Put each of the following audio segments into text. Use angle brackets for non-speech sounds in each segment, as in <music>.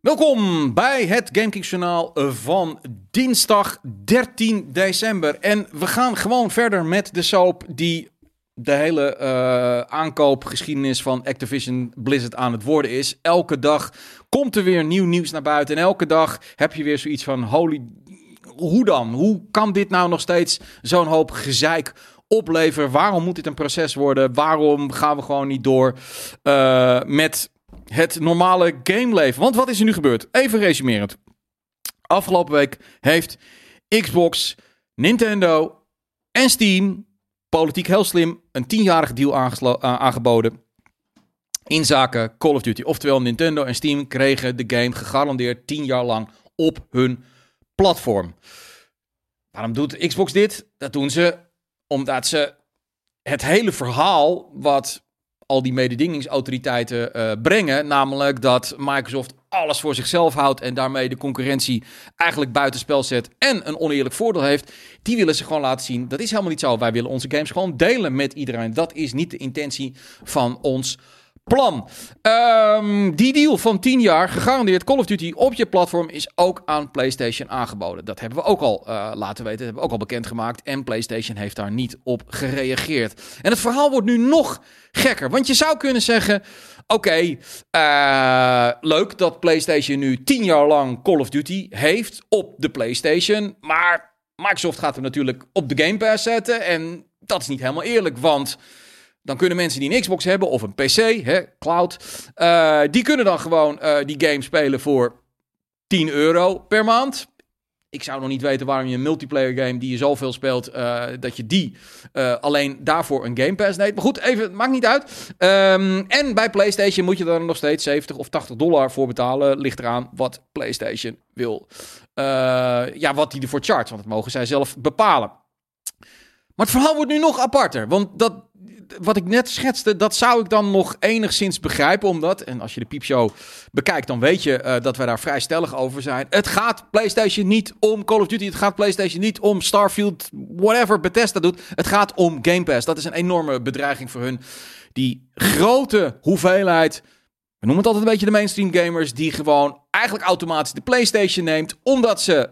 Welkom bij het GameKings journaal van dinsdag 13 december. En we gaan gewoon verder met de soap die de hele uh, aankoopgeschiedenis van Activision Blizzard aan het worden is. Elke dag komt er weer nieuw nieuws naar buiten. En elke dag heb je weer zoiets van: holy. Hoe dan? Hoe kan dit nou nog steeds zo'n hoop gezeik opleveren? Waarom moet dit een proces worden? Waarom gaan we gewoon niet door uh, met het normale gameleven. Want wat is er nu gebeurd? Even resumerend. Afgelopen week heeft Xbox, Nintendo en Steam, politiek heel slim, een tienjarige deal aangeboden in zaken Call of Duty. Oftewel, Nintendo en Steam kregen de game gegarandeerd 10 jaar lang op hun platform. Waarom doet Xbox dit? Dat doen ze omdat ze het hele verhaal wat al die mededingingsautoriteiten uh, brengen. Namelijk dat Microsoft alles voor zichzelf houdt en daarmee de concurrentie eigenlijk buitenspel zet en een oneerlijk voordeel heeft. Die willen ze gewoon laten zien. Dat is helemaal niet zo. Wij willen onze games gewoon delen met iedereen. Dat is niet de intentie van ons plan. Um, die deal van 10 jaar, gegarandeerd Call of Duty op je platform, is ook aan PlayStation aangeboden. Dat hebben we ook al uh, laten weten, dat hebben we ook al bekendgemaakt. En PlayStation heeft daar niet op gereageerd. En het verhaal wordt nu nog gekker. Want je zou kunnen zeggen: oké, eh, leuk dat PlayStation nu 10 jaar lang Call of Duty heeft op de PlayStation. Maar Microsoft gaat hem natuurlijk op de Game Pass zetten. En dat is niet helemaal eerlijk, want dan kunnen mensen die een Xbox hebben of een PC, hè, cloud, uh, die kunnen dan gewoon uh, die game spelen voor 10 euro per maand. Ik zou nog niet weten waarom je een multiplayer game die je zoveel speelt, uh, dat je die alleen daarvoor een Game Pass neemt. Maar goed, even, maakt niet uit. Um, en bij PlayStation moet je er nog steeds 70 of 80 dollar voor betalen. Ligt eraan wat PlayStation wil. ja, wat die ervoor charge, want dat mogen zij zelf bepalen. Maar het verhaal wordt nu nog aparter. Want dat, wat ik net schetste, dat zou ik dan nog enigszins begrijpen. Omdat, en als je de piepshow bekijkt, dan weet je uh, dat wij daar vrij stellig over zijn. Het gaat PlayStation niet om Call of Duty. Het gaat PlayStation niet om Starfield, whatever Bethesda doet. Het gaat om Game Pass. Dat is een enorme bedreiging voor hun. Die grote hoeveelheid. We noemen het altijd een beetje de mainstream gamers. Die gewoon eigenlijk automatisch de PlayStation neemt. Omdat ze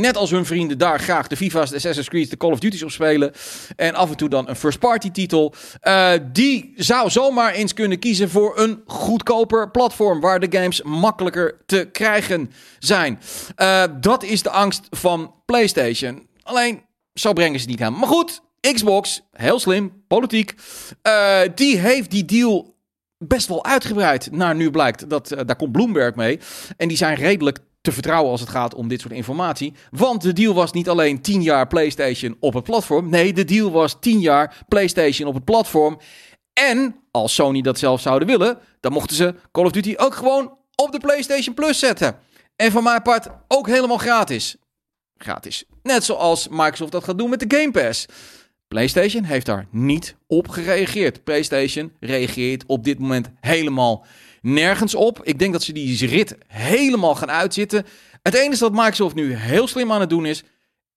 net als hun vrienden daar graag de FIFA's, de Assassin's Creed, de Call of Duty's op spelen. En af en toe dan een first-party titel. Uh, die zou zomaar eens kunnen kiezen voor een goedkoper platform. Waar de games makkelijker te krijgen zijn. Uh, dat is de angst van PlayStation. Alleen, zo brengen ze het niet aan. Maar goed, Xbox, heel slim, politiek. Uh, die heeft die deal best wel uitgebreid. Naar nu blijkt, dat, daar komt Bloomberg mee. En die zijn redelijk te vertrouwen als het gaat om dit soort informatie. Want de deal was niet alleen 10 jaar PlayStation op het platform. Nee, de deal was 10 jaar PlayStation op het platform. En als Sony dat zelf zouden willen, dan mochten ze Call of Duty ook gewoon op de PlayStation Plus zetten. En van mijn part ook helemaal gratis. Gratis. Net zoals Microsoft dat gaat doen met de Game Pass. PlayStation heeft daar niet op gereageerd. PlayStation reageert op dit moment helemaal nergens op. Ik denk dat ze die rit helemaal gaan uitzitten. Het enige dat Microsoft nu heel slim aan het doen is,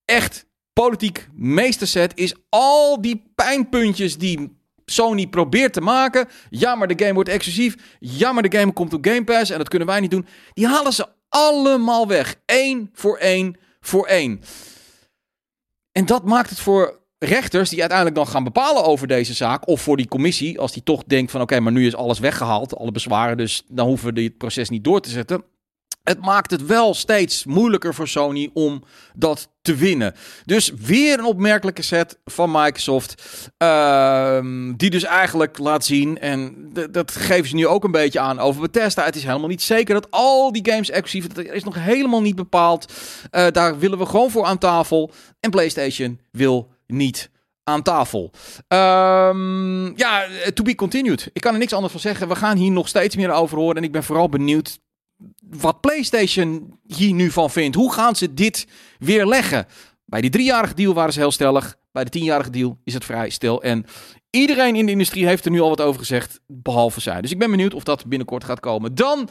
echt politiek meesterzet, is al die pijnpuntjes die Sony probeert te maken. Ja, maar de game wordt exclusief. Ja, maar de game komt op Game Pass en dat kunnen wij niet doen. Die halen ze allemaal weg. Eén voor één voor één. En dat maakt het voor rechters die uiteindelijk dan gaan bepalen over deze zaak, of voor die commissie, als die toch denkt van oké, maar nu is alles weggehaald, alle bezwaren, dus dan hoeven we dit proces niet door te zetten. Het maakt het wel steeds moeilijker voor Sony om dat te winnen. Dus weer een opmerkelijke set van Microsoft. Uh, die dus eigenlijk laat zien. En dat geven ze nu ook een beetje aan over Bethesda. Het is helemaal niet zeker dat al die games exclusief. Dat is nog helemaal niet bepaald. Uh, daar willen we gewoon voor aan tafel. En PlayStation wil niet aan tafel. Um, ja, to be continued. Ik kan er niks anders van zeggen. We gaan hier nog steeds meer over horen. En ik ben vooral benieuwd wat PlayStation hier nu van vindt. Hoe gaan ze dit weer leggen? Bij die driejarige deal waren ze heel stellig. Bij de tienjarige deal is het vrij stil. En iedereen in de industrie heeft er nu al wat over gezegd, behalve zij. Dus ik ben benieuwd of dat binnenkort gaat komen. Dan,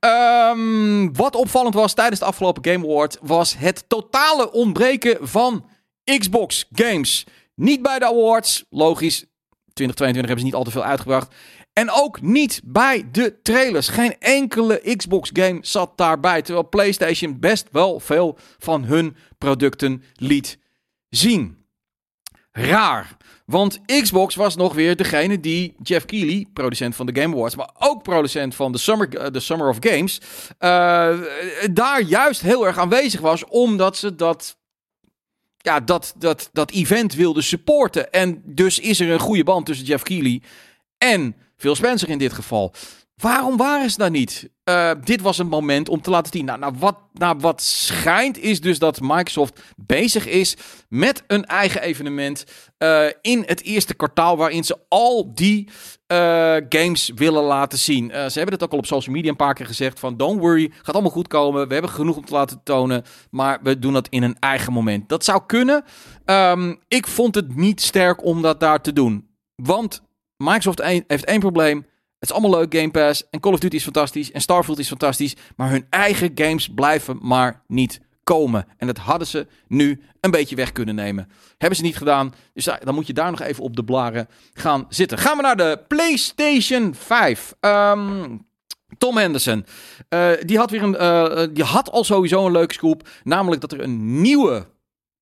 um, wat opvallend was tijdens de afgelopen Game Award, was het totale ontbreken van Xbox games. Niet bij de awards, logisch. 2022 hebben ze niet al te veel uitgebracht. En ook niet bij de trailers. Geen enkele Xbox game zat daarbij. Terwijl PlayStation best wel veel van hun producten liet zien. Raar. Want Xbox was nog weer degene die Jeff Keighley, producent van de Game Awards, maar ook producent van de Summer, the Summer of Games, uh, daar juist heel erg aanwezig was, omdat ze dat ja, dat, dat, dat event wilde supporten. En dus is er een goede band tussen Jeff Keighley en Phil Spencer in dit geval. Waarom waren ze daar niet? Uh, dit was een moment om te laten zien. Nou, nou, wat, nou, wat schijnt is dus dat Microsoft bezig is met een eigen evenement uh, in het eerste kwartaal, waarin ze al die uh, games willen laten zien. ze hebben het ook al op social media een paar keer gezegd van don't worry, gaat allemaal goed komen. We hebben genoeg om te laten tonen, maar we doen dat in een eigen moment. Dat zou kunnen. Um, ik vond het niet sterk om dat daar te doen. Want Microsoft heeft één probleem. Het is allemaal leuk, Game Pass. En Call of Duty is fantastisch. En Starfield is fantastisch. Maar hun eigen games blijven maar niet komen. En dat hadden ze nu een beetje weg kunnen nemen. Hebben ze niet gedaan. Dus dan moet je daar nog even op de blaren gaan zitten. Gaan we naar de PlayStation 5. Um, Tom Henderson. Uh, die, had weer een, uh, die had al sowieso een leuke scoop. Namelijk dat er een nieuwe,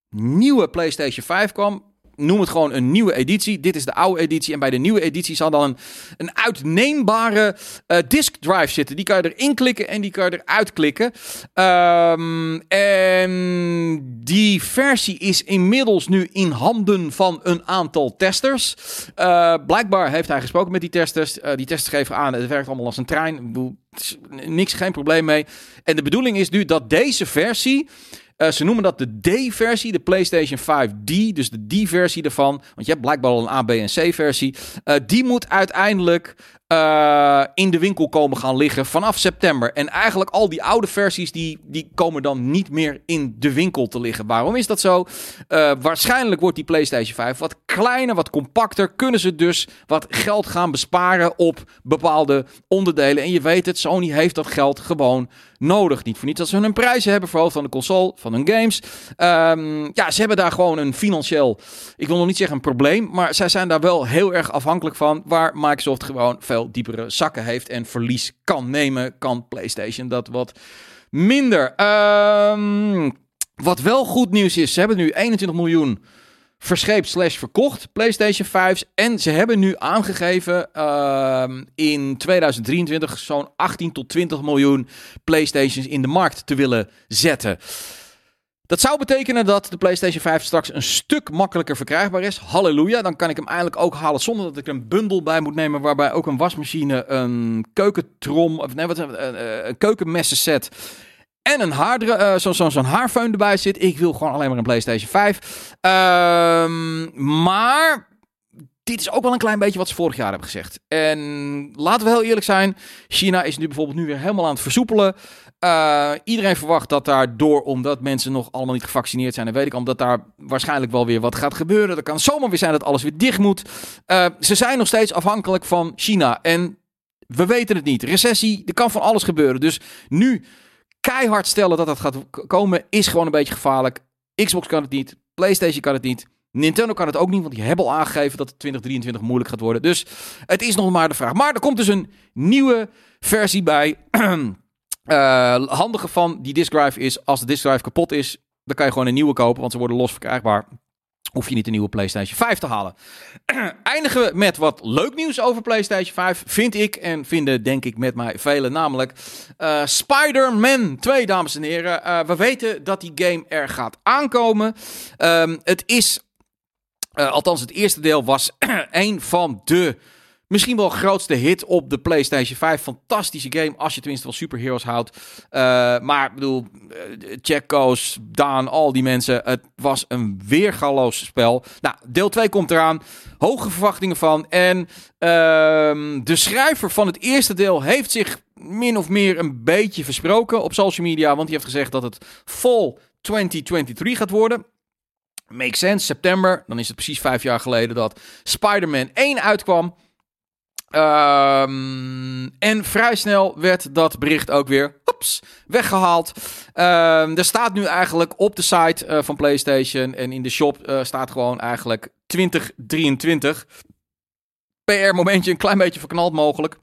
nieuwe PlayStation 5 kwam noem het gewoon een nieuwe editie. Dit is de oude editie. En bij de nieuwe editie zal dan een, een uitneembare uh, disk drive zitten. Die kan je erin klikken en die kan je eruit klikken. Um, en die versie is inmiddels nu in handen van een aantal testers. Uh, blijkbaar heeft hij gesproken met die testers. Uh, die testers geven aan, het werkt allemaal als een trein. Niks, geen probleem mee. En de bedoeling is nu dat deze versie uh, ze noemen dat de D-versie, de PlayStation 5D. Dus de D-versie ervan. Want je hebt blijkbaar al een A, B en C-versie. Uh, die moet uiteindelijk uh, in de winkel komen gaan liggen vanaf september. En eigenlijk al die oude versies die, die komen dan niet meer in de winkel te liggen. Waarom is dat zo? Uh, waarschijnlijk wordt die PlayStation 5 wat kleiner, wat compacter. Kunnen ze dus wat geld gaan besparen op bepaalde onderdelen. En je weet het, Sony heeft dat geld gewoon nodig. Niet voor niets dat ze hun prijzen hebben, vooral van de console, van hun games. Um, ja, ze hebben daar gewoon een financieel, ik wil nog niet zeggen een probleem, maar zij zijn daar wel heel erg afhankelijk van. Waar Microsoft gewoon veel diepere zakken heeft en verlies kan nemen, kan PlayStation dat wat minder. Um, wat wel goed nieuws is, ze hebben nu 21 miljoen verscheept slash verkocht PlayStation 5. En ze hebben nu aangegeven uh, in 2023 zo'n 18 tot 20 miljoen PlayStations in de markt te willen zetten. Dat zou betekenen dat de PlayStation 5 straks een stuk makkelijker verkrijgbaar is. Halleluja, dan kan ik hem eigenlijk ook halen zonder dat ik een bundel bij moet nemen. Waarbij ook een wasmachine, een keukentrom, of nee, wat, een, een keukenmessenset en een haar, uh, zo'n zo, erbij zit. Ik wil gewoon alleen maar een PlayStation 5. Um, maar dit is ook wel een klein beetje wat ze vorig jaar hebben gezegd. En laten we heel eerlijk zijn. China is nu bijvoorbeeld nu weer helemaal aan het versoepelen. Uh, iedereen verwacht dat daardoor, omdat mensen nog allemaal niet gevaccineerd zijn, en weet ik omdat daar waarschijnlijk wel weer wat gaat gebeuren. Er kan zomaar weer zijn dat alles weer dicht moet. Uh, ze zijn nog steeds afhankelijk van China. En we weten het niet. Recessie, er kan van alles gebeuren. Dus nu keihard stellen dat dat gaat komen, is gewoon een beetje gevaarlijk. Xbox kan het niet. PlayStation kan het niet. Nintendo kan het ook niet, want die hebben al aangegeven dat het 2023 moeilijk gaat worden. Dus het is nog maar de vraag. Maar er komt dus een nieuwe versie bij. <clears throat> Uh, handige van die disk drive is, als de disk drive kapot is, dan kan je gewoon een nieuwe kopen, want ze worden los verkrijgbaar. Hoef je niet een nieuwe PlayStation 5 te halen. <clears throat> Eindigen we met wat leuk nieuws over PlayStation 5. Vind ik en vinden denk ik met mij velen. Namelijk uh, Spider-Man 2, dames en heren. Uh, we weten dat die game er gaat aankomen. Um, het is, althans het eerste deel was <clears throat> een van de Misschien wel grootste hit op de PlayStation 5. Fantastische game als je tenminste van superheroes houdt. Uh, maar ik bedoel, Checkos, Daan, al die mensen. Het was een weergaloos spel. Nou, deel 2 komt eraan. Hoge verwachtingen van. En uh, de schrijver van het eerste deel heeft zich min of meer een beetje versproken op social media. Want hij heeft gezegd dat het fall 2023 gaat worden. Makes sense, september. Dan is het precies vijf jaar geleden dat Spider-Man 1 uitkwam. Um, en vrij snel werd dat bericht ook weer ops, weggehaald. Um, er staat nu eigenlijk op de site uh, van PlayStation en in de shop uh, staat gewoon eigenlijk 2023. PR-momentje een klein beetje verknald mogelijk.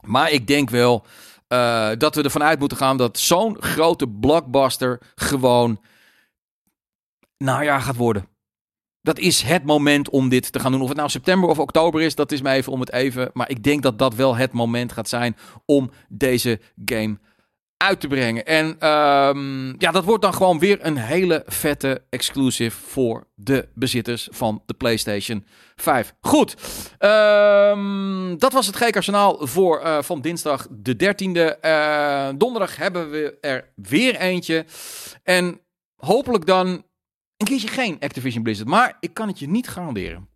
Maar ik denk wel uh, dat we ervan uit moeten gaan dat zo'n grote blockbuster gewoon najaar gaat worden. Dat is het moment om dit te gaan doen. Of het nou september of oktober is, dat is mij even om het even. Maar ik denk dat dat wel het moment gaat zijn om deze game uit te brengen. En um, ja, dat wordt dan gewoon weer een hele vette exclusive voor de bezitters van de PlayStation 5. Goed, um, dat was het G-kanaal voor uh, van dinsdag de 13e. Uh, donderdag hebben we er weer eentje. En hopelijk dan een keertje geen Activision Blizzard. Maar ik kan het je niet garanderen.